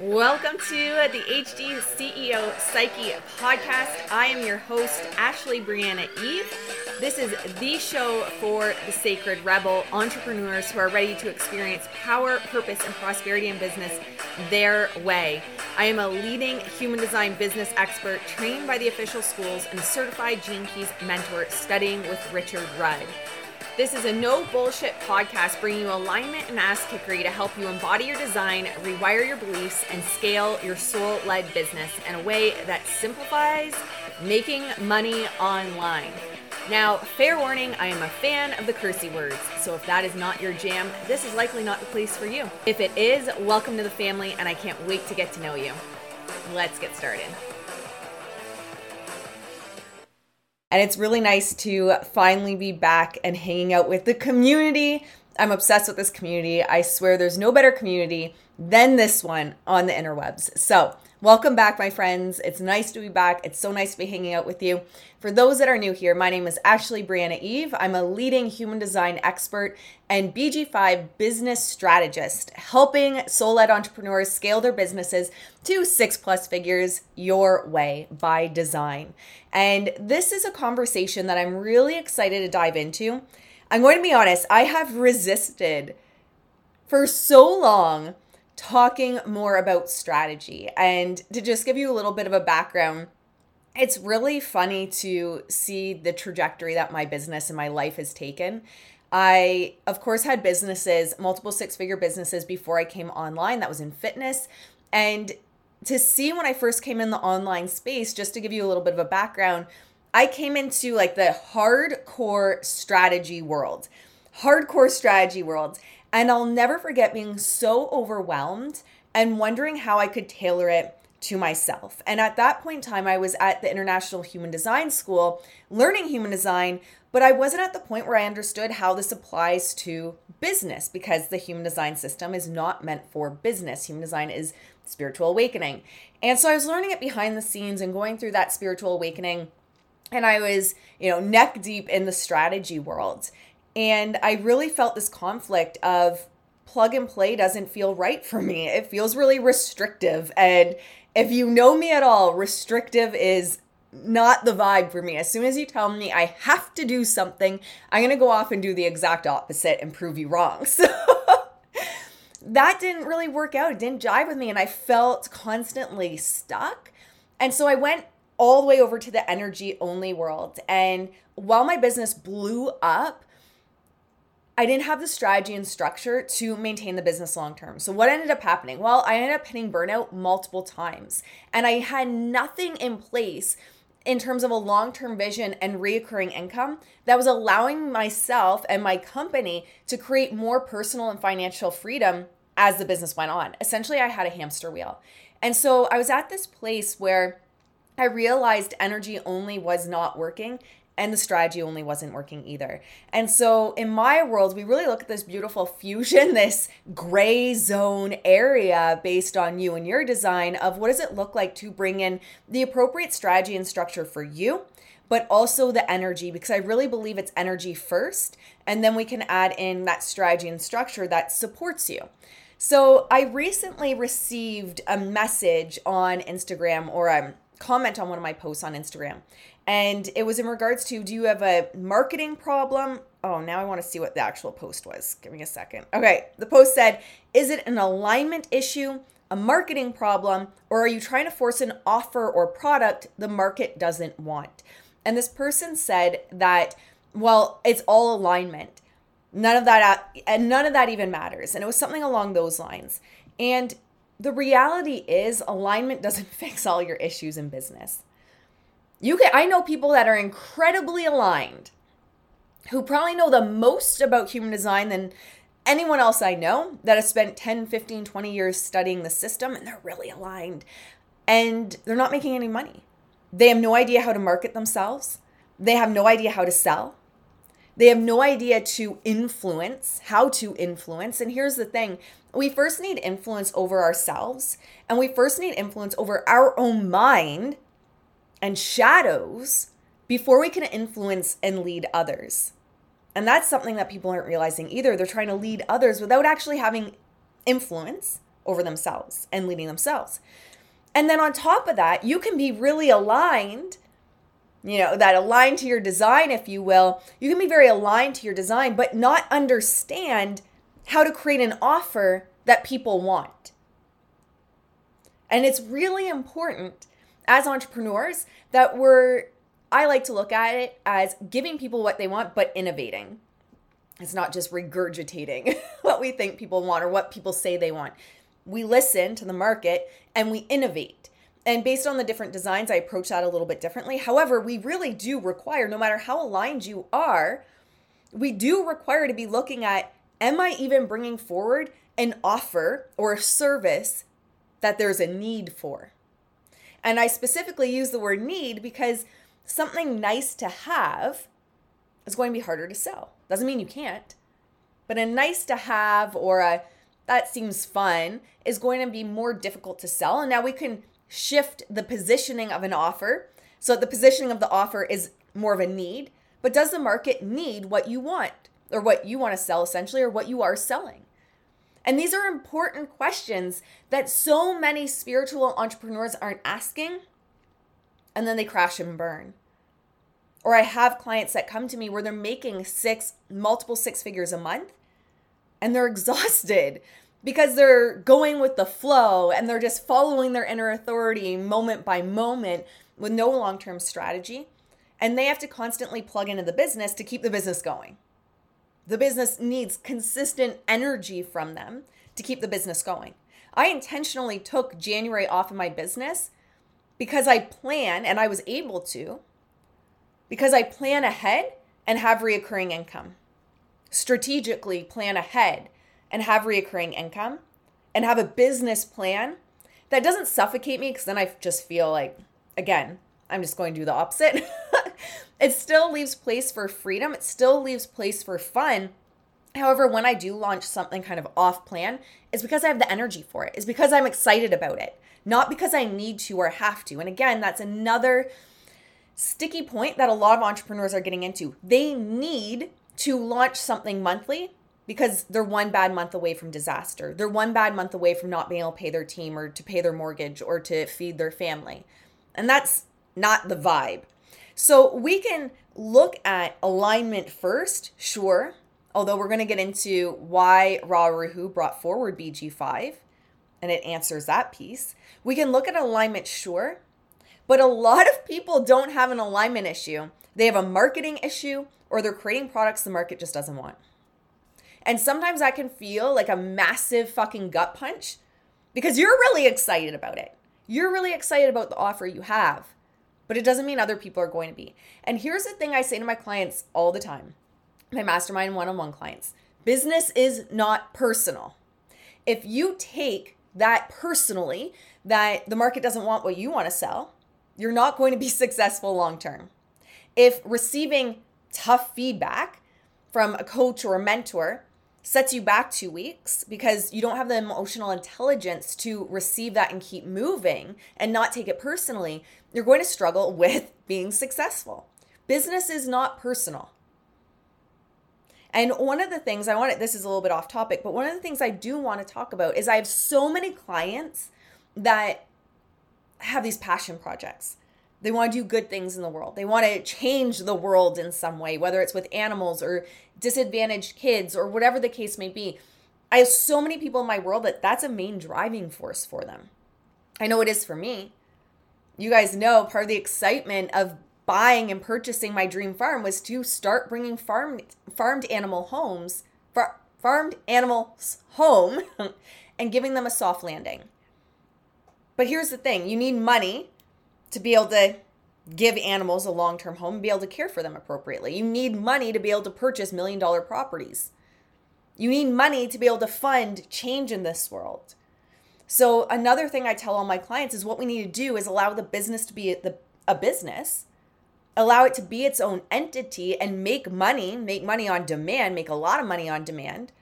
Welcome to the HD CEO Psyche podcast. I am your host, Ashley Briana Eve. This is the show for the sacred rebel entrepreneurs who are ready to experience power, purpose, and prosperity in business their way. I am a leading human design business expert trained by the official schools and certified Gene Keys mentor studying with Richard Rudd. This is a no bullshit podcast bringing you alignment and ass kickery to help you embody your design, rewire your beliefs, and scale your soul led business in a way that simplifies making money online. Now, fair warning, I am a fan of the cursey words, so if that is not your jam, this is likely not the place for you. If it is, welcome to the family, and I can't wait to get to know you. Let's get started. And it's really nice to finally be back and hanging out with the community. I'm obsessed with this community. I swear there's no better community than this one on the interwebs. So, welcome back, my friends. It's nice to be back. It's so nice to be hanging out with you. For those that are new here, my name is Ashley Briana Eve. I'm a leading human design expert and BG5 business strategist, helping soul led entrepreneurs scale their businesses to six plus figures your way by design. And this is a conversation that I'm really excited to dive into. I'm going to be honest, I have resisted for so long talking more about strategy. And to just give you a little bit of a background, it's really funny to see the trajectory that my business and my life has taken. I, of course, had businesses, multiple six figure businesses before I came online. That was in fitness. And to see when I first came in the online space, just to give you a little bit of a background, I came into like the hardcore strategy world, hardcore strategy world. And I'll never forget being so overwhelmed and wondering how I could tailor it to myself. And at that point in time, I was at the International Human Design School learning human design, but I wasn't at the point where I understood how this applies to business because the human design system is not meant for business. Human design is spiritual awakening. And so I was learning it behind the scenes and going through that spiritual awakening. And I was, you know, neck deep in the strategy world. And I really felt this conflict of plug and play doesn't feel right for me. It feels really restrictive. And if you know me at all, restrictive is not the vibe for me. As soon as you tell me I have to do something, I'm going to go off and do the exact opposite and prove you wrong. So that didn't really work out. It didn't jive with me. And I felt constantly stuck. And so I went all the way over to the energy only world. And while my business blew up, I didn't have the strategy and structure to maintain the business long term. So, what ended up happening? Well, I ended up hitting burnout multiple times, and I had nothing in place in terms of a long term vision and reoccurring income that was allowing myself and my company to create more personal and financial freedom as the business went on. Essentially, I had a hamster wheel. And so I was at this place where I realized energy only was not working and the strategy only wasn't working either. And so in my world, we really look at this beautiful fusion, this gray zone area based on you and your design of what does it look like to bring in the appropriate strategy and structure for you, but also the energy, because I really believe it's energy first, and then we can add in that strategy and structure that supports you. So I recently received a message on Instagram or a comment on one of my posts on Instagram and it was in regards to do you have a marketing problem? Oh, now I want to see what the actual post was. Give me a second. Okay, the post said, Is it an alignment issue, a marketing problem, or are you trying to force an offer or product the market doesn't want? And this person said that, well, it's all alignment. None of that, uh, and none of that even matters. And it was something along those lines. And the reality is, alignment doesn't fix all your issues in business. You can I know people that are incredibly aligned who probably know the most about human design than anyone else I know that has spent 10, 15, 20 years studying the system and they're really aligned and they're not making any money. They have no idea how to market themselves. They have no idea how to sell. They have no idea to influence, how to influence. And here's the thing we first need influence over ourselves, and we first need influence over our own mind and shadows before we can influence and lead others. And that's something that people aren't realizing either. They're trying to lead others without actually having influence over themselves and leading themselves. And then on top of that, you can be really aligned, you know, that aligned to your design, if you will. You can be very aligned to your design, but not understand how to create an offer that people want. And it's really important as entrepreneurs that we're, I like to look at it as giving people what they want, but innovating. It's not just regurgitating what we think people want or what people say they want we listen to the market and we innovate. And based on the different designs, I approach that a little bit differently. However, we really do require, no matter how aligned you are, we do require to be looking at am I even bringing forward an offer or a service that there's a need for? And I specifically use the word need because something nice to have is going to be harder to sell. Doesn't mean you can't, but a nice to have or a that seems fun is going to be more difficult to sell. And now we can shift the positioning of an offer. So the positioning of the offer is more of a need, but does the market need what you want or what you want to sell essentially or what you are selling? And these are important questions that so many spiritual entrepreneurs aren't asking and then they crash and burn. Or I have clients that come to me where they're making six multiple six figures a month and they're exhausted because they're going with the flow and they're just following their inner authority moment by moment with no long term strategy. And they have to constantly plug into the business to keep the business going. The business needs consistent energy from them to keep the business going. I intentionally took January off of my business because I plan and I was able to, because I plan ahead and have reoccurring income strategically plan ahead and have reoccurring income and have a business plan that doesn't suffocate me because then I just feel like, again, I'm just going to do the opposite. it still leaves place for freedom, it still leaves place for fun. However, when I do launch something kind of off plan, it's because I have the energy for it. It's because I'm excited about it, not because I need to or have to. And again, that's another sticky point that a lot of entrepreneurs are getting into. They need to launch something monthly because they're one bad month away from disaster. They're one bad month away from not being able to pay their team or to pay their mortgage or to feed their family. And that's not the vibe. So we can look at alignment first, sure, although we're going to get into why Ra Uru Hu brought forward BG5 and it answers that piece. We can look at alignment, sure, but a lot of people don't have an alignment issue. They have a marketing issue or they're creating products the market just doesn't want. And sometimes I can feel like a massive fucking gut punch because you're really excited about it. You're really excited about the offer you have, but it doesn't mean other people are going to be. And here's the thing I say to my clients all the time my mastermind one on one clients business is not personal. If you take that personally, that the market doesn't want what you want to sell, you're not going to be successful long term. If receiving tough feedback from a coach or a mentor sets you back two weeks because you don't have the emotional intelligence to receive that and keep moving and not take it personally, you're going to struggle with being successful. Business is not personal. And one of the things I want this is a little bit off topic, but one of the things I do want to talk about is I have so many clients that have these passion projects. They want to do good things in the world. They want to change the world in some way, whether it's with animals or disadvantaged kids or whatever the case may be. I have so many people in my world that that's a main driving force for them. I know it is for me. You guys know part of the excitement of buying and purchasing my dream farm was to start bringing farm farmed animal homes, far, farmed animals home and giving them a soft landing. But here's the thing, you need money to be able to give animals a long term home and be able to care for them appropriately. You need money to be able to purchase million dollar properties. You need money to be able to fund change in this world. So, another thing I tell all my clients is what we need to do is allow the business to be the, a business, allow it to be its own entity and make money, make money on demand, make a lot of money on demand,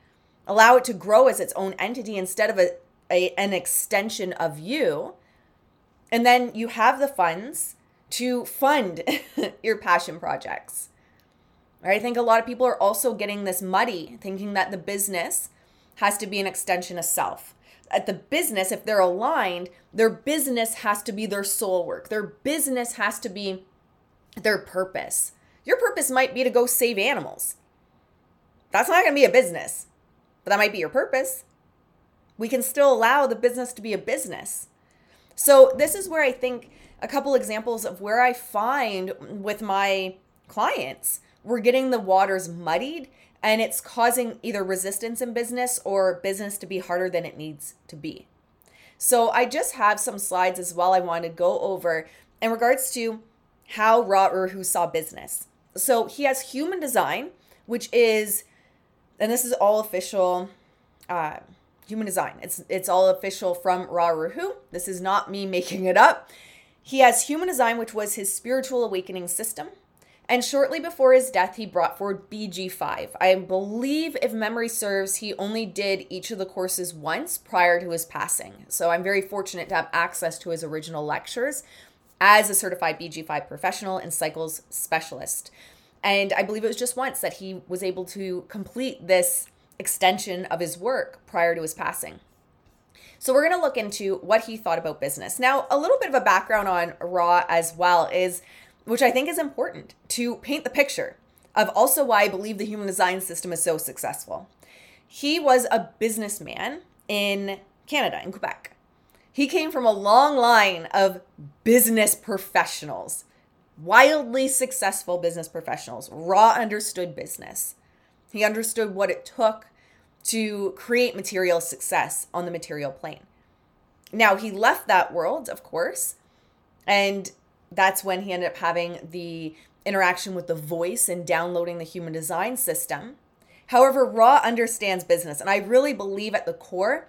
allow it to grow as its own entity instead of a, a an extension of you and then you have the funds to fund your passion projects. Right? I think a lot of people are also getting this muddy, thinking that the business has to be an extension of self. At the business, if they're aligned, their business has to be their soul work. Their business has to be their purpose. Your purpose might be to go save animals. That's not going to be a business, but that might be your purpose. We can still allow the business to be a business. So, this is where I think a couple examples of where I find with my clients, we're getting the waters muddied and it's causing either resistance in business or business to be harder than it needs to be. So I just have some slides as well I want to go over in regards to how Ra Uru saw business. So he has human design, which is, and this is all official, uh, human design. It's it's all official from Ra Uru. This is not me making it up. He has human design, which was his spiritual awakening system. And shortly before his death, he brought forward BG5. I believe, if memory serves, he only did each of the courses once prior to his passing. So I'm very fortunate to have access to his original lectures as a certified BG5 professional and cycles specialist. And I believe it was just once that he was able to complete this extension of his work prior to his passing. So we're going to look into what he thought about business. Now, a little bit of a background on Ra as well is which I think is important to paint the picture of also why I believe the human design system is so successful. He was a businessman in Canada, in Quebec. He came from a long line of business professionals, wildly successful business professionals. Ra understood business. He understood what it took to create material success on the material plane. Now, he left that world, of course, and that's when he ended up having the interaction with the voice and downloading the human design system. However, Ra understands business, and I really believe at the core,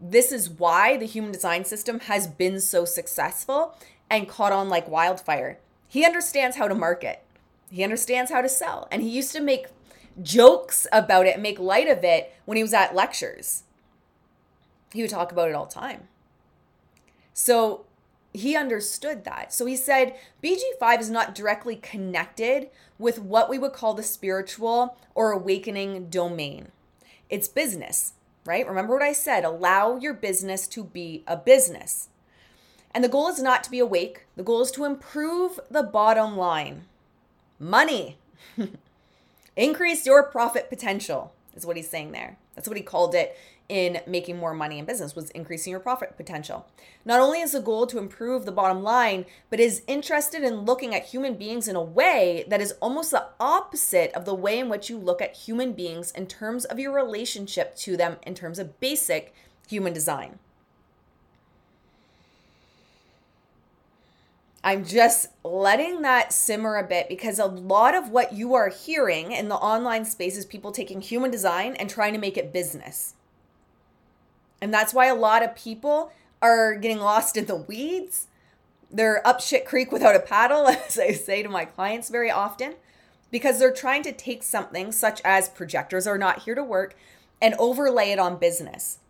this is why the human design system has been so successful and caught on like wildfire. He understands how to market, he understands how to sell, and he used to make jokes about it, make light of it when he was at lectures. He would talk about it all the time. So he understood that. So he said BG5 is not directly connected with what we would call the spiritual or awakening domain. It's business, right? Remember what I said allow your business to be a business. And the goal is not to be awake, the goal is to improve the bottom line. Money. Increase your profit potential, is what he's saying there. That's what he called it in making more money in business was increasing your profit potential. Not only is the goal to improve the bottom line, but is interested in looking at human beings in a way that is almost the opposite of the way in which you look at human beings in terms of your relationship to them in terms of basic human design. I'm just letting that simmer a bit because a lot of what you are hearing in the online space is people taking human design and trying to make it business. And that's why a lot of people are getting lost in the weeds. They're up shit creek without a paddle, as I say to my clients very often, because they're trying to take something such as projectors are not here to work and overlay it on business.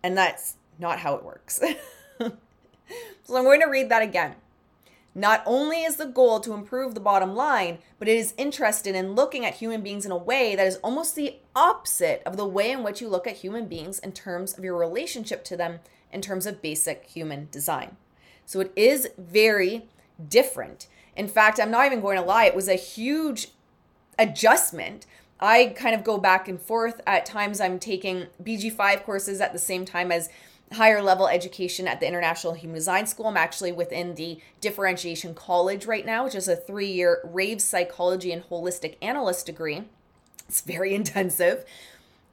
And that's not how it works. so I'm going to read that again. Not only is the goal to improve the bottom line, but it is interested in looking at human beings in a way that is almost the opposite of the way in which you look at human beings in terms of your relationship to them in terms of basic human design. So it is very different. In fact, I'm not even going to lie, it was a huge adjustment. I kind of go back and forth. At times, I'm taking BG5 courses at the same time as higher level education at the International Human Design School. I'm actually within the Differentiation College right now, which is a three year rave psychology and holistic analyst degree. It's very intensive.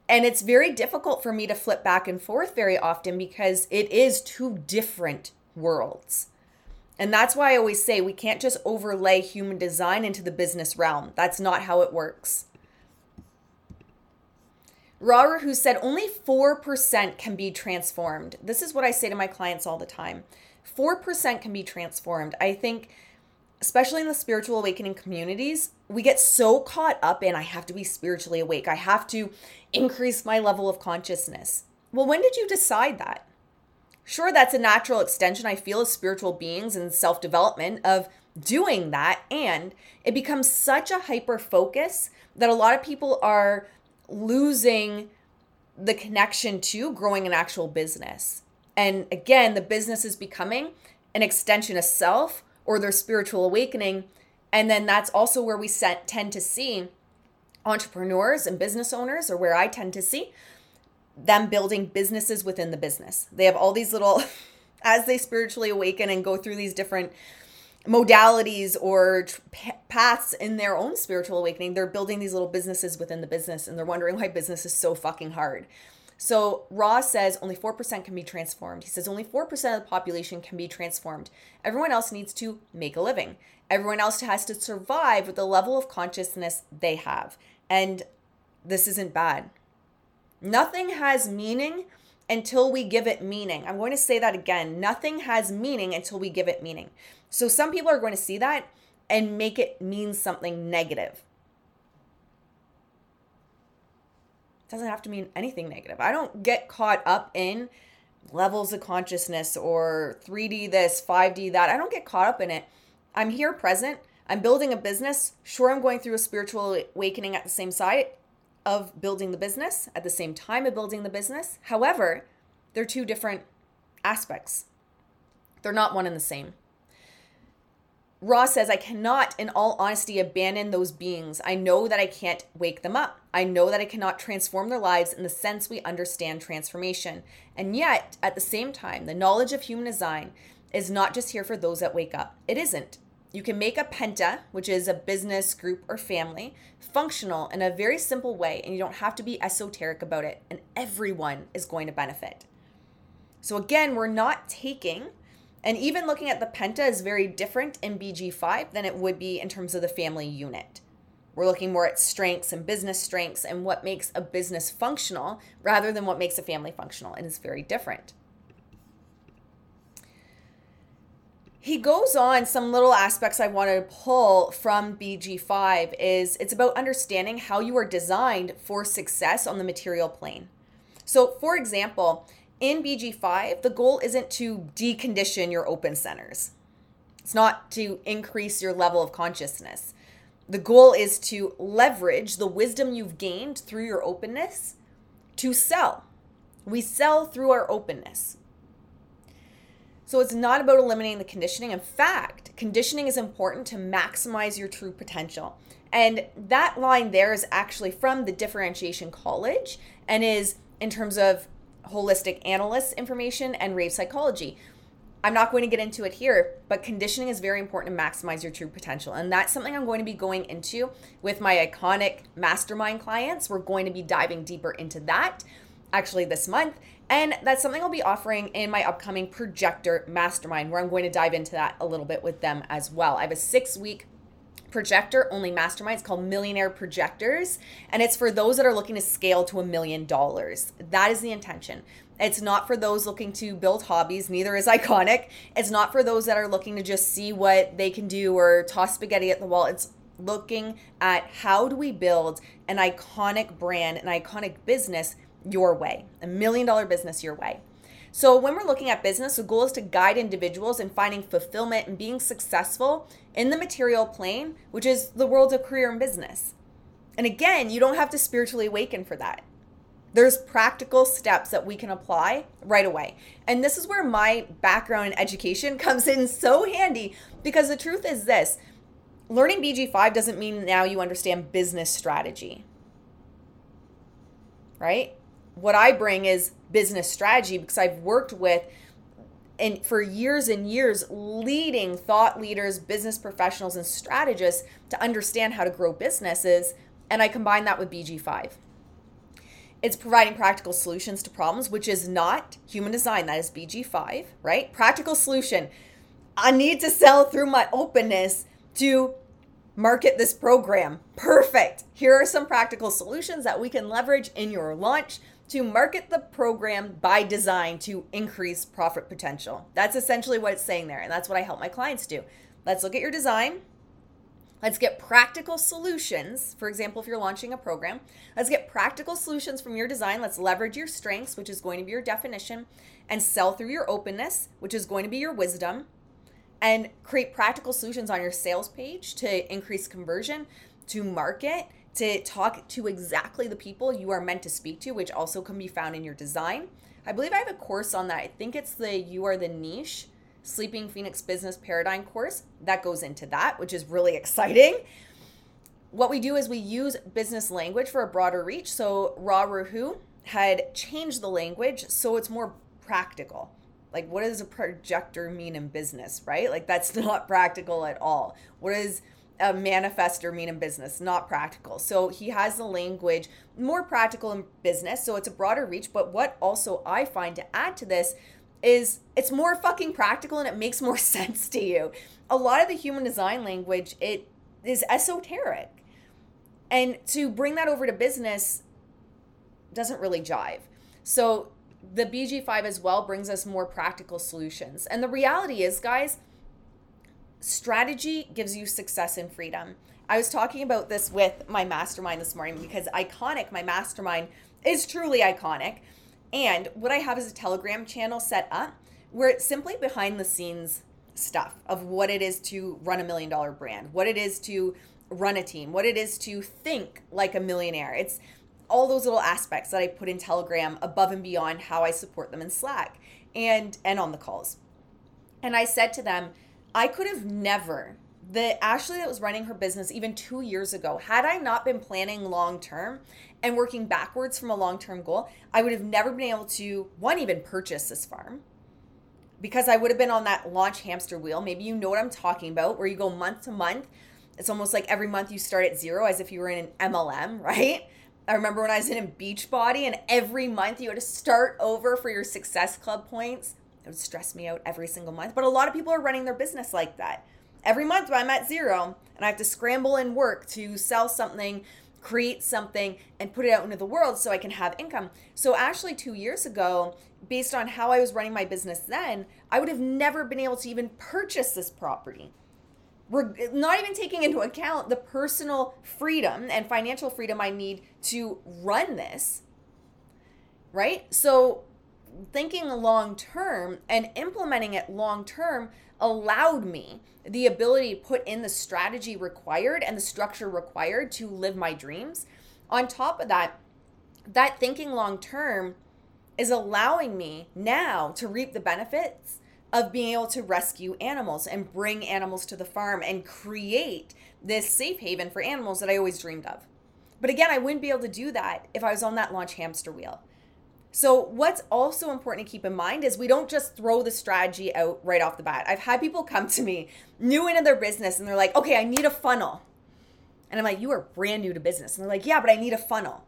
And it's very difficult for me to flip back and forth very often because it is two different worlds. And that's why I always say we can't just overlay human design into the business realm. That's not how it works. Ra who said only 4% can be transformed. This is what I say to my clients all the time 4% can be transformed. I think, especially in the spiritual awakening communities, we get so caught up in I have to be spiritually awake, I have to increase my level of consciousness. Well, when did you decide that? Sure, that's a natural extension, I feel, as spiritual beings and self development of doing that. And it becomes such a hyper focus that a lot of people are losing the connection to growing an actual business. And again, the business is becoming an extension of self or their spiritual awakening. And then that's also where we set, tend to see entrepreneurs and business owners, or where I tend to see them building businesses within the business. They have all these little, as they spiritually awaken and go through these different modalities or paths in their own spiritual awakening, they're building these little businesses within the business and they're wondering why business is so fucking hard. So Ra says only 4% can be transformed. He says only 4% of the population can be transformed. Everyone else needs to make a living. Everyone else has to survive with the level of consciousness they have. And this isn't bad. Nothing has meaning until we give it meaning. I'm going to say that again. Nothing has meaning until we give it meaning. So some people are going to see that and make it mean something negative. It doesn't have to mean anything negative. I don't get caught up in levels of consciousness or 3D this, 5D that. I don't get caught up in it. I'm here present. I'm building a business. Sure, I'm going through a spiritual awakening at the same side of building the business, at the same time of building the business. However, they're two different aspects. They're not one and the same. Ra says, I cannot, in all honesty, abandon those beings. I know that I can't wake them up. I know that I cannot transform their lives in the sense we understand transformation. And yet, at the same time, the knowledge of human design is not just here for those that wake up. It isn't. You can make a penta, which is a business, group, or family, functional in a very simple way, and you don't have to be esoteric about it, and everyone is going to benefit. So, again, we're not taking and even looking at the penta is very different in BG5 than it would be in terms of the family unit. We're looking more at strengths and business strengths and what makes a business functional rather than what makes a family functional, and it's very different. He goes on some little aspects I wanted to pull from BG5 is it's about understanding how you are designed for success on the material plane. So, for example, in BG5, the goal isn't to decondition your open centers. It's not to increase your level of consciousness. The goal is to leverage the wisdom you've gained through your openness to sell. We sell through our openness. So it's not about eliminating the conditioning. In fact, conditioning is important to maximize your true potential. And that line there is actually from the Differentiation College and is in terms of holistic analyst information and rave psychology. I'm not going to get into it here, but conditioning is very important to maximize your true potential. And that's something I'm going to be going into with my iconic mastermind clients. We're going to be diving deeper into that actually this month. And that's something I'll be offering in my upcoming projector mastermind, where I'm going to dive into that a little bit with them as well. I have a six week projector only mastermind. It's called Millionaire Projectors, and it's for those that are looking to scale to a million dollars. That is the intention. It's not for those looking to build hobbies, neither is Iconic. It's not for those that are looking to just see what they can do or toss spaghetti at the wall. It's looking at how do we build an iconic brand, an iconic business your way, a million dollar business your way. So, when we're looking at business, the goal is to guide individuals in finding fulfillment and being successful in the material plane, which is the world of career and business. And again, you don't have to spiritually awaken for that. There's practical steps that we can apply right away. And this is where my background in education comes in so handy because the truth is this learning BG5 doesn't mean now you understand business strategy, right? What I bring is business strategy because I've worked with and for years and years leading thought leaders, business professionals and strategists to understand how to grow businesses and I combine that with BG5. It's providing practical solutions to problems, which is not human design. That is BG5, right? Practical solution. I need to sell through my openness to market this program. Perfect. Here are some practical solutions that we can leverage in your launch to market the program by design to increase profit potential. That's essentially what it's saying there. And that's what I help my clients do. Let's look at your design. Let's get practical solutions. For example, if you're launching a program, let's get practical solutions from your design. Let's leverage your strengths, which is going to be your definition, and sell through your openness, which is going to be your wisdom, and create practical solutions on your sales page to increase conversion, to market, to talk to exactly the people you are meant to speak to, which also can be found in your design. I believe I have a course on that. I think it's the You Are the Niche Sleeping Phoenix Business Paradigm course that goes into that, which is really exciting. What we do is we use business language for a broader reach. So Ra Uru Hu had changed the language so it's more practical. Like, what does a projector mean in business, right? Like, that's not practical at all. What does a manifester mean in business? Not practical. So, he has the language more practical in business. So, it's a broader reach. But what also I find to add to this is it's more fucking practical and it makes more sense to you. A lot of the human design language, it is esoteric. And to bring that over to business doesn't really jive. So the BG5 as well brings us more practical solutions. And the reality is, guys, strategy gives you success and freedom. I was talking about this with my mastermind this morning because Iconic, my mastermind, is truly iconic. And what I have is a Telegram channel set up where it's simply behind the scenes stuff of what it is to run a million dollar brand, what it is to run a team, what it is to think like a millionaire. It's all those little aspects that I put in Telegram above and beyond how I support them in Slack and and on the calls. And I said to them, I could have never the Ashley that was running her business even 2 years ago, had I not been planning long term and working backwards from a long-term goal, I would have never been able to one even purchase this farm because I would have been on that launch hamster wheel. Maybe you know what I'm talking about, where you go month to month. It's almost like every month you start at zero as if you were in an MLM, right? I remember when I was in a Beachbody and every month you had to start over for your success club points. It would stress me out every single month. But a lot of people are running their business like that. Every month I'm at zero and I have to scramble and work to sell something, create something, and put it out into the world so I can have income. So, actually, two years ago, based on how I was running my business then, I would have never been able to even purchase this property we're not even taking into account the personal freedom and financial freedom I need to run this. Right? So, thinking long term and implementing it long term allowed me the ability to put in the strategy required and the structure required to live my dreams. On top of that, that thinking long term is allowing me now to reap the benefits of being able to rescue animals and bring animals to the farm and create this safe haven for animals that I always dreamed of. But again, I wouldn't be able to do that if I was on that launch hamster wheel. So, what's also important to keep in mind is we don't just throw the strategy out right off the bat. I've had people come to me new into their business and they're like, okay, I need a funnel. And I'm like, you are brand new to business. And they're like, yeah, but I need a funnel.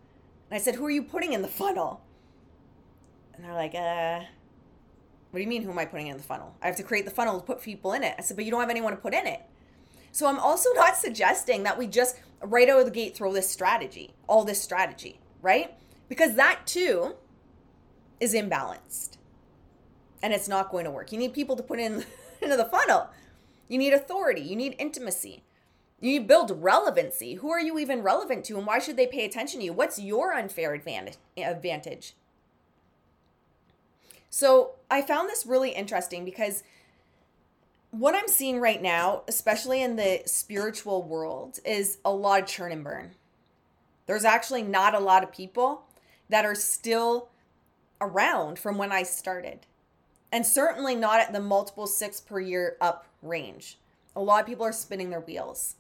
And I said, who are you putting in the funnel? And they're like, uh, what do you mean, who am I putting in the funnel? I have to create the funnel to put people in it. I said, but you don't have anyone to put in it. So I'm also not suggesting that we just right out of the gate throw this strategy, all this strategy, right? Because that too is imbalanced and it's not going to work. You need people to put in into the funnel. You need authority, you need intimacy. You need build relevancy. Who are you even relevant to and why should they pay attention to you? What's your unfair advantage? So I found this really interesting because what I'm seeing right now, especially in the spiritual world, is a lot of churn and burn. There's actually not a lot of people that are still around from when I started. And certainly not at the multiple six per year up range. A lot of people are spinning their wheels.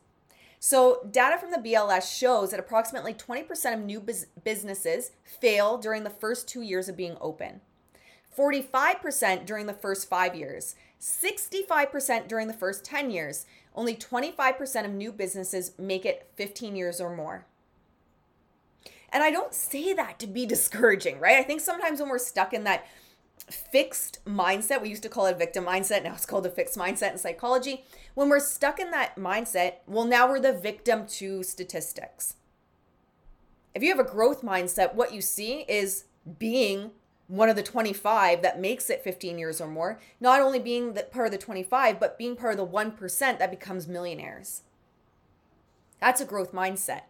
So, data from the BLS shows that approximately 20% of new businesses fail during the first two years of being open. 45% during the first five years, 65% during the first 10 years. Only 25% of new businesses make it 15 years or more. And I don't say that to be discouraging, right? I think sometimes when we're stuck in that fixed mindset, we used to call it victim mindset, now it's called a fixed mindset in psychology. When we're stuck in that mindset, well, now we're the victim to statistics. If you have a growth mindset, what you see is being one of the 25 that makes it 15 years or more, not only being the, part of the 25, but being part of the 1% that becomes millionaires. That's a growth mindset.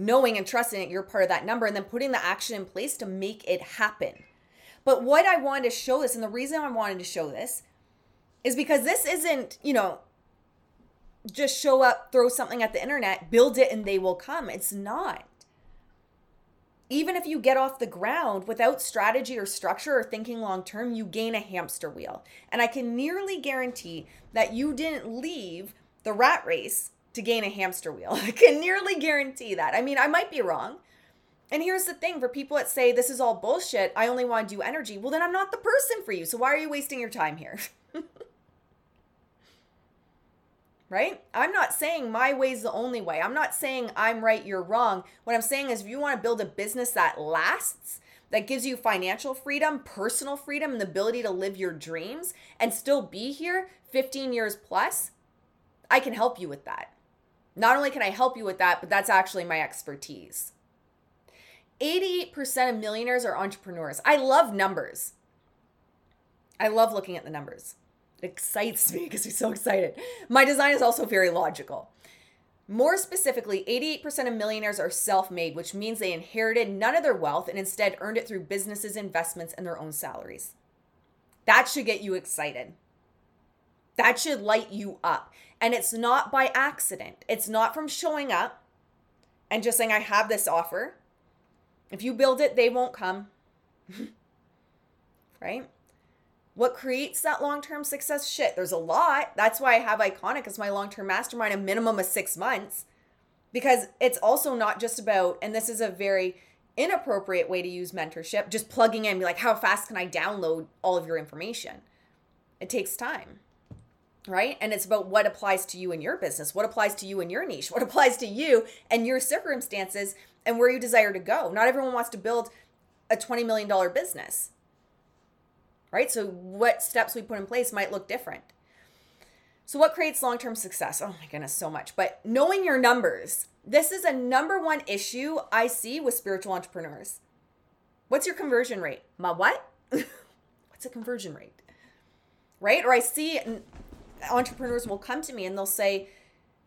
Knowing and trusting that you're part of that number and then putting the action in place to make it happen. But what I wanted to show this, and the reason I wanted to show this is because this isn't, you know, just show up, throw something at the internet, build it, and they will come. It's not. Even if you get off the ground without strategy or structure or thinking long term, you gain a hamster wheel. And I can nearly guarantee that you didn't leave the rat race to gain a hamster wheel. I can nearly guarantee that. I mean, I might be wrong. And here's the thing for people that say this is all bullshit, I only want to do energy. Well, then I'm not the person for you. So why are you wasting your time here? right? I'm not saying my way is the only way. I'm not saying I'm right, you're wrong. What I'm saying is if you want to build a business that lasts, that gives you financial freedom, personal freedom, and the ability to live your dreams and still be here 15 years plus, I can help you with that. Not only can I help you with that, but that's actually my expertise. 88% of millionaires are entrepreneurs. I love numbers. I love looking at the numbers. It excites me because I'm so excited. My design is also very logical. More specifically, 88% of millionaires are self made, which means they inherited none of their wealth and instead earned it through businesses, investments, and their own salaries. That should get you excited. That should light you up. And it's not by accident, it's not from showing up and just saying, I have this offer. If you build it, they won't come. right? What creates that long term success? Shit, there's a lot. That's why I have Iconic as my long term mastermind, a minimum of six months. Because it's also not just about, and this is a very inappropriate way to use mentorship, just plugging in, be like, how fast can I download all of your information? It takes time right? And it's about what applies to you in your business, what applies to you in your niche, what applies to you and your circumstances and where you desire to go. Not everyone wants to build a $20 million business, right? So, what steps we put in place might look different. So, what creates long term success? Oh my goodness, so much. But knowing your numbers, this is a number one issue I see with spiritual entrepreneurs. What's your conversion rate? My what? What's a conversion rate? Right? Or I see entrepreneurs will come to me and they'll say,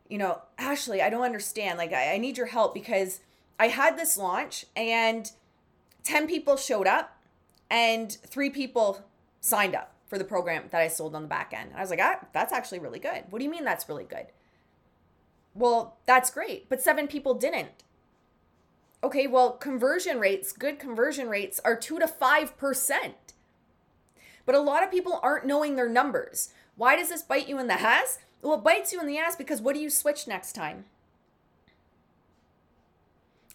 you know, Ashley, I don't understand. Like, I, I need your help because I had this launch and 10 people showed up and three people signed up for the program that I sold on the back end. And I was like, ah, that's actually really good. What do you mean that's really good? Well, that's great, but seven people didn't. Okay, well, conversion rates, good conversion rates are 2 to 5%. But a lot of people aren't knowing their numbers. Why does this bite you in the ass? Well, it bites you in the ass because what do you switch next time?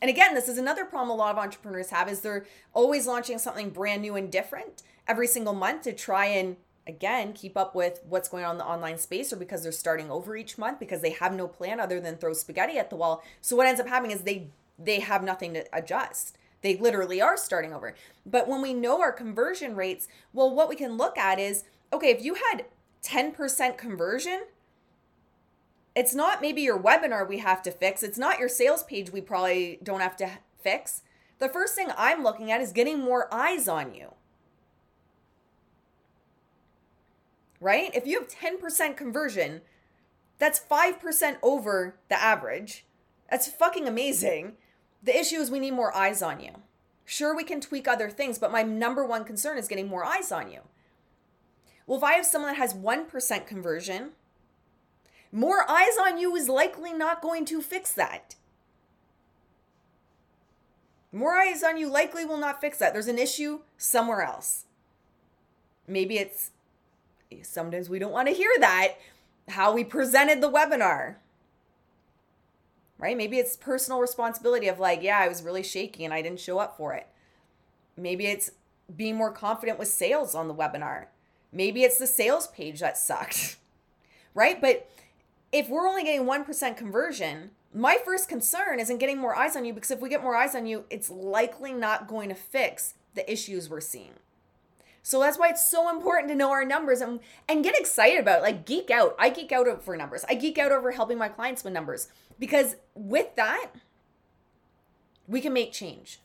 And again, this is another problem a lot of entrepreneurs have is they're always launching something brand new and different every single month to try and again keep up with what's going on in the online space or because they're starting over each month because they have no plan other than throw spaghetti at the wall. So what ends up happening is they they have nothing to adjust. They literally are starting over. But when we know our conversion rates, well what we can look at is okay, if you had 10% conversion, it's not maybe your webinar we have to fix. It's not your sales page we probably don't have to fix. The first thing I'm looking at is getting more eyes on you. Right? If you have 10% conversion, that's 5% over the average. That's fucking amazing. The issue is we need more eyes on you. Sure, we can tweak other things, but my number one concern is getting more eyes on you. Well, if I have someone that has 1% conversion, more eyes on you is likely not going to fix that. More eyes on you likely will not fix that. There's an issue somewhere else. Maybe it's sometimes we don't want to hear that, how we presented the webinar. Right? Maybe it's personal responsibility of like, yeah, I was really shaky and I didn't show up for it. Maybe it's being more confident with sales on the webinar. Maybe it's the sales page that sucked, right? But if we're only getting 1% conversion, my first concern isn't getting more eyes on you because if we get more eyes on you, it's likely not going to fix the issues we're seeing. So that's why it's so important to know our numbers and, and get excited about it. Like geek out. I geek out over numbers. I geek out over helping my clients with numbers because with that, we can make change.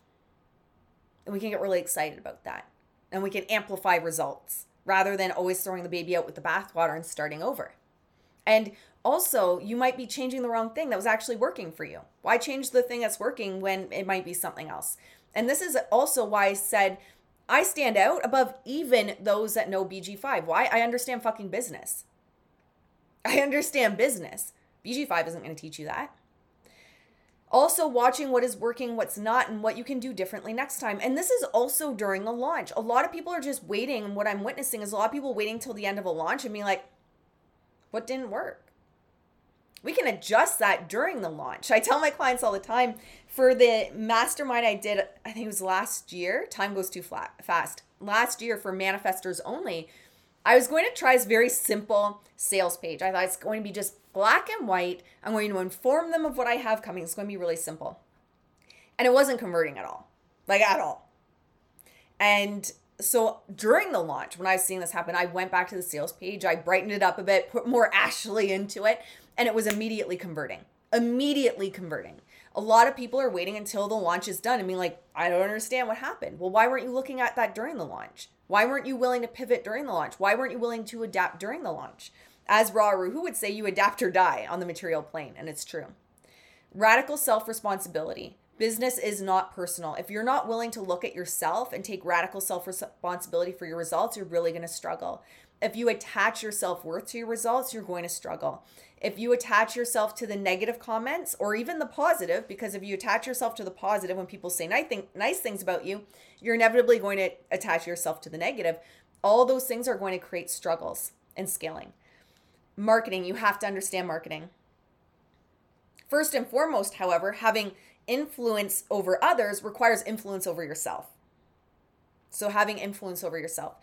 And we can get really excited about that. And we can amplify results rather than always throwing the baby out with the bathwater and starting over. And also, you might be changing the wrong thing that was actually working for you. Why change the thing that's working when it might be something else? And this is also why I said I stand out above even those that know BG5. Why? I understand fucking business. I understand business. BG5 isn't going to teach you that. Also, watching what is working, what's not, and what you can do differently next time. And this is also during a launch. A lot of people are just waiting. And what I'm witnessing is a lot of people waiting till the end of a launch and being like, what didn't work? We can adjust that during the launch. I tell my clients all the time for the mastermind I did, I think it was last year, time goes too flat, fast. Last year for manifestors only, I was going to try this very simple sales page. I thought it's going to be just black and white. I'm going to inform them of what I have coming. It's going to be really simple. And it wasn't converting at all, like at all. And so during the launch, when I was seeing this happen, I went back to the sales page. I brightened it up a bit, put more Ashley into it, and it was immediately converting. Immediately converting. A lot of people are waiting until the launch is done and being like, I don't understand what happened. Well, why weren't you looking at that during the launch? Why weren't you willing to pivot during the launch? Why weren't you willing to adapt during the launch? As Ra Uru Hu would say you adapt or die on the material plane, and it's true. Radical self responsibility. Business is not personal. If you're not willing to look at yourself and take radical self responsibility for your results, you're really going to struggle. If you attach your self worth to your results, you're going to struggle. If you attach yourself to the negative comments or even the positive, because if you attach yourself to the positive when people say nice things about you, you're inevitably going to attach yourself to the negative. All those things are going to create struggles in scaling. Marketing, you have to understand marketing. First and foremost, however, having influence over others requires influence over yourself. So, having influence over yourself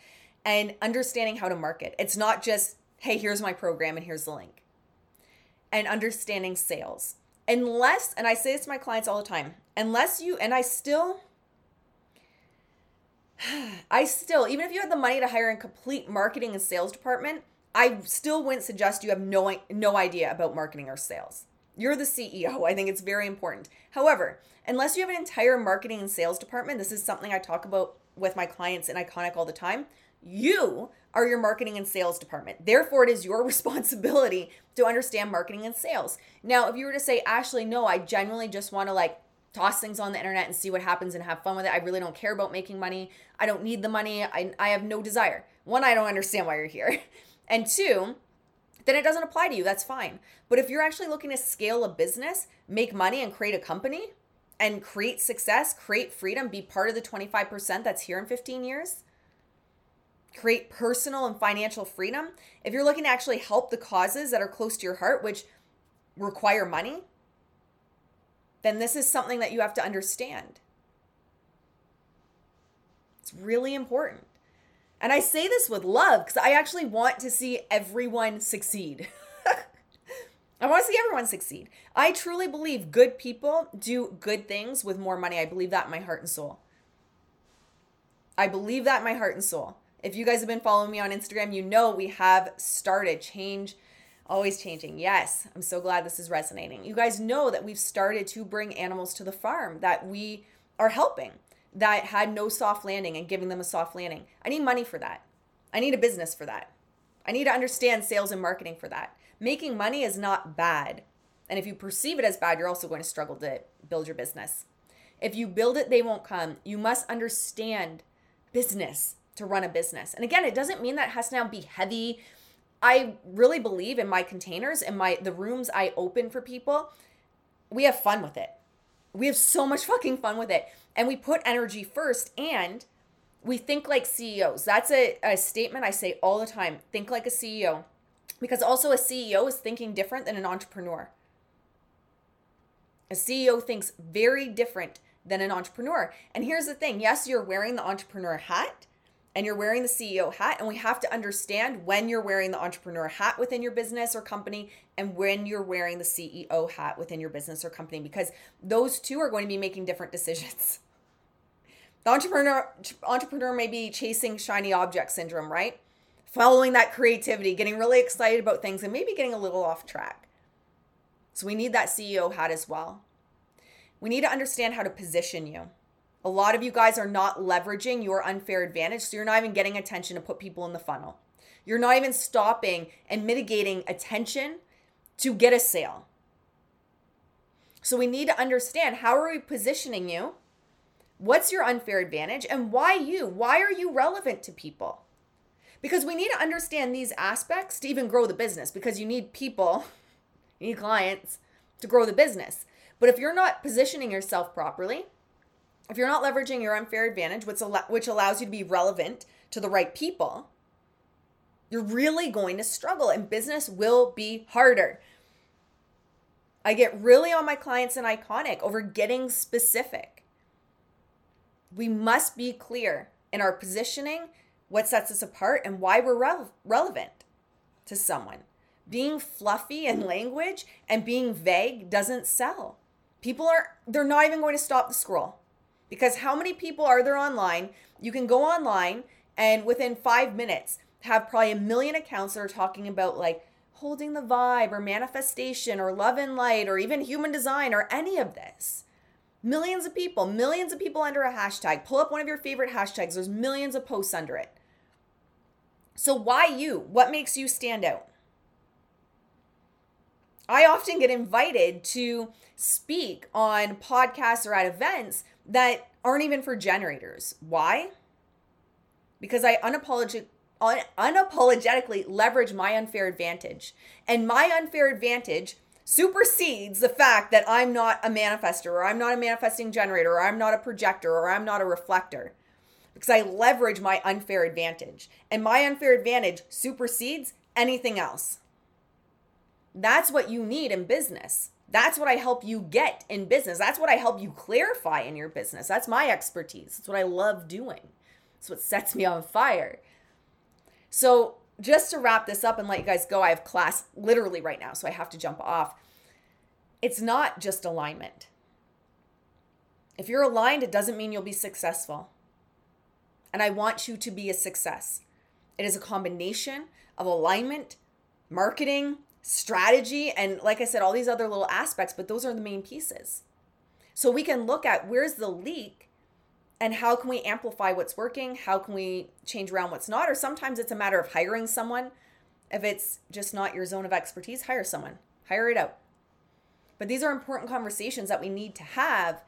and understanding how to market. It's not just, hey, here's my program and here's the link. And understanding sales. Unless, and I say this to my clients all the time, unless you, and I still, I still, even if you had the money to hire a complete marketing and sales department, I still wouldn't suggest you have no no idea about marketing or sales. You're the CEO. I think it's very important. However, unless you have an entire marketing and sales department, this is something I talk about with my clients in Iconic all the time. You are your marketing and sales department. Therefore, it is your responsibility to understand marketing and sales. Now, if you were to say, Ashley, no, I genuinely just want to like toss things on the internet and see what happens and have fun with it. I really don't care about making money. I don't need the money. I, I have no desire. One, I don't understand why you're here. And two, then it doesn't apply to you. That's fine. But if you're actually looking to scale a business, make money, and create a company and create success, create freedom, be part of the 25% that's here in 15 years, create personal and financial freedom, if you're looking to actually help the causes that are close to your heart, which require money, then this is something that you have to understand. It's really important. And I say this with love because I actually want to see everyone succeed. I want to see everyone succeed. I truly believe good people do good things with more money. I believe that in my heart and soul. I believe that in my heart and soul. If you guys have been following me on Instagram, you know we have started change, always changing. Yes, I'm so glad this is resonating. You guys know that we've started to bring animals to the farm, that we are helping that had no soft landing and giving them a soft landing. I need money for that. I need a business for that. I need to understand sales and marketing for that. Making money is not bad. And if you perceive it as bad, you're also going to struggle to build your business. If you build it, they won't come. You must understand business to run a business. And again, it doesn't mean that has to now be heavy. I really believe in my containers and my the rooms I open for people. We have fun with it. We have so much fucking fun with it. And we put energy first and we think like CEOs. That's a, a statement I say all the time. Think like a CEO. Because also a CEO is thinking different than an entrepreneur. A CEO thinks very different than an entrepreneur. And here's the thing yes, you're wearing the entrepreneur hat, and you're wearing the CEO hat. And we have to understand when you're wearing the entrepreneur hat within your business or company and when you're wearing the CEO hat within your business or company because those two are going to be making different decisions. The entrepreneur entrepreneur may be chasing shiny object syndrome, right? Following that creativity, getting really excited about things and maybe getting a little off track. So we need that CEO hat as well. We need to understand how to position you. A lot of you guys are not leveraging your unfair advantage, so you're not even getting attention to put people in the funnel. You're not even stopping and mitigating attention to get a sale. So we need to understand how are we positioning you? What's your unfair advantage and why you? Why are you relevant to people? Because we need to understand these aspects to even grow the business because you need people You need clients to grow the business. But if you're not positioning yourself properly, if you're not leveraging your unfair advantage, which, which allows you to be relevant to the right people, you're really going to struggle and business will be harder. I get really on my clients and iconic over getting specific. We must be clear in our positioning, what sets us apart, and why we're re- relevant to someone. Being fluffy in language and being vague doesn't sell. People are, they're not even going to stop the scroll. Because how many people are there online? You can go online and within five minutes have probably a million accounts that are talking about like holding the vibe or manifestation or love and light or even human design or any of this. Millions of people, millions of people under a hashtag. Pull up one of your favorite hashtags. There's millions of posts under it. So, why you? What makes you stand out? I often get invited to speak on podcasts or at events that aren't even for generators. Why? Because I unapologetic, un- unapologetically leverage my unfair advantage. And my unfair advantage supersedes the fact that I'm not a manifester or I'm not a manifesting generator or I'm not a projector or I'm not a reflector. Because I leverage my unfair advantage. And my unfair advantage supersedes anything else. That's what you need in business. That's what I help you get in business. That's what I help you clarify in your business. That's my expertise. That's what I love doing. That's what sets me on fire. So, just to wrap this up and let you guys go, I have class literally right now, so I have to jump off. It's not just alignment. If you're aligned, it doesn't mean you'll be successful. And I want you to be a success. It is a combination of alignment, marketing, strategy, and like I said, all these other little aspects, but those are the main pieces. So we can look at where's the leak and how can we amplify what's working? How can we change around what's not? Or sometimes it's a matter of hiring someone. If it's just not your zone of expertise, hire someone, hire it out. But these are important conversations that we need to have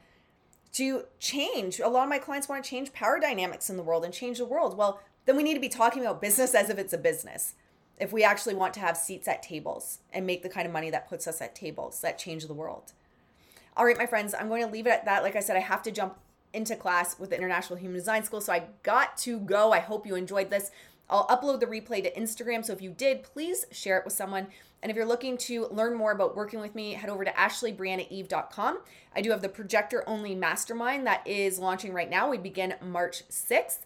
to change. A lot of my clients want to change power dynamics in the world and change the world. Well, then we need to be talking about business as if it's a business if we actually want to have seats at tables and make the kind of money that puts us at tables that change the world. All right, my friends, I'm going to leave it at that. Like I said, I have to jump into class with the International Human Design School, so I got to go. I hope you enjoyed this. I'll upload the replay to Instagram, so if you did, please share it with someone. And if you're looking to learn more about working with me, head over to ashleybrianaeve.com. I do have the projector only mastermind that is launching right now. We begin March 6th.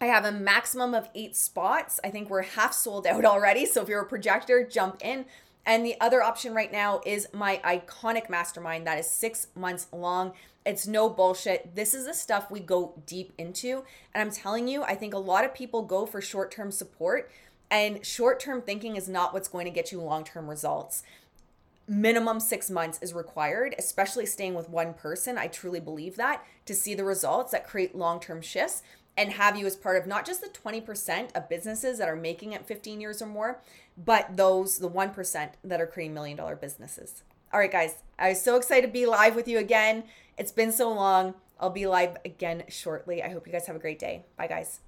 I have a maximum of eight spots. I think we're half sold out already. So if you're a projector, jump in. And the other option right now is my iconic mastermind that is six months long. It's no bullshit. This is the stuff we go deep into. And I'm telling you, I think a lot of people go for short term support, and short term thinking is not what's going to get you long term results. Minimum six months is required, especially staying with one person. I truly believe that to see the results that create long term shifts and have you as part of not just the 20% of businesses that are making it 15 years or more, but those, the 1% that are creating million dollar businesses. All right, guys, I was so excited to be live with you again. It's been so long. I'll be live again shortly. I hope you guys have a great day. Bye, guys.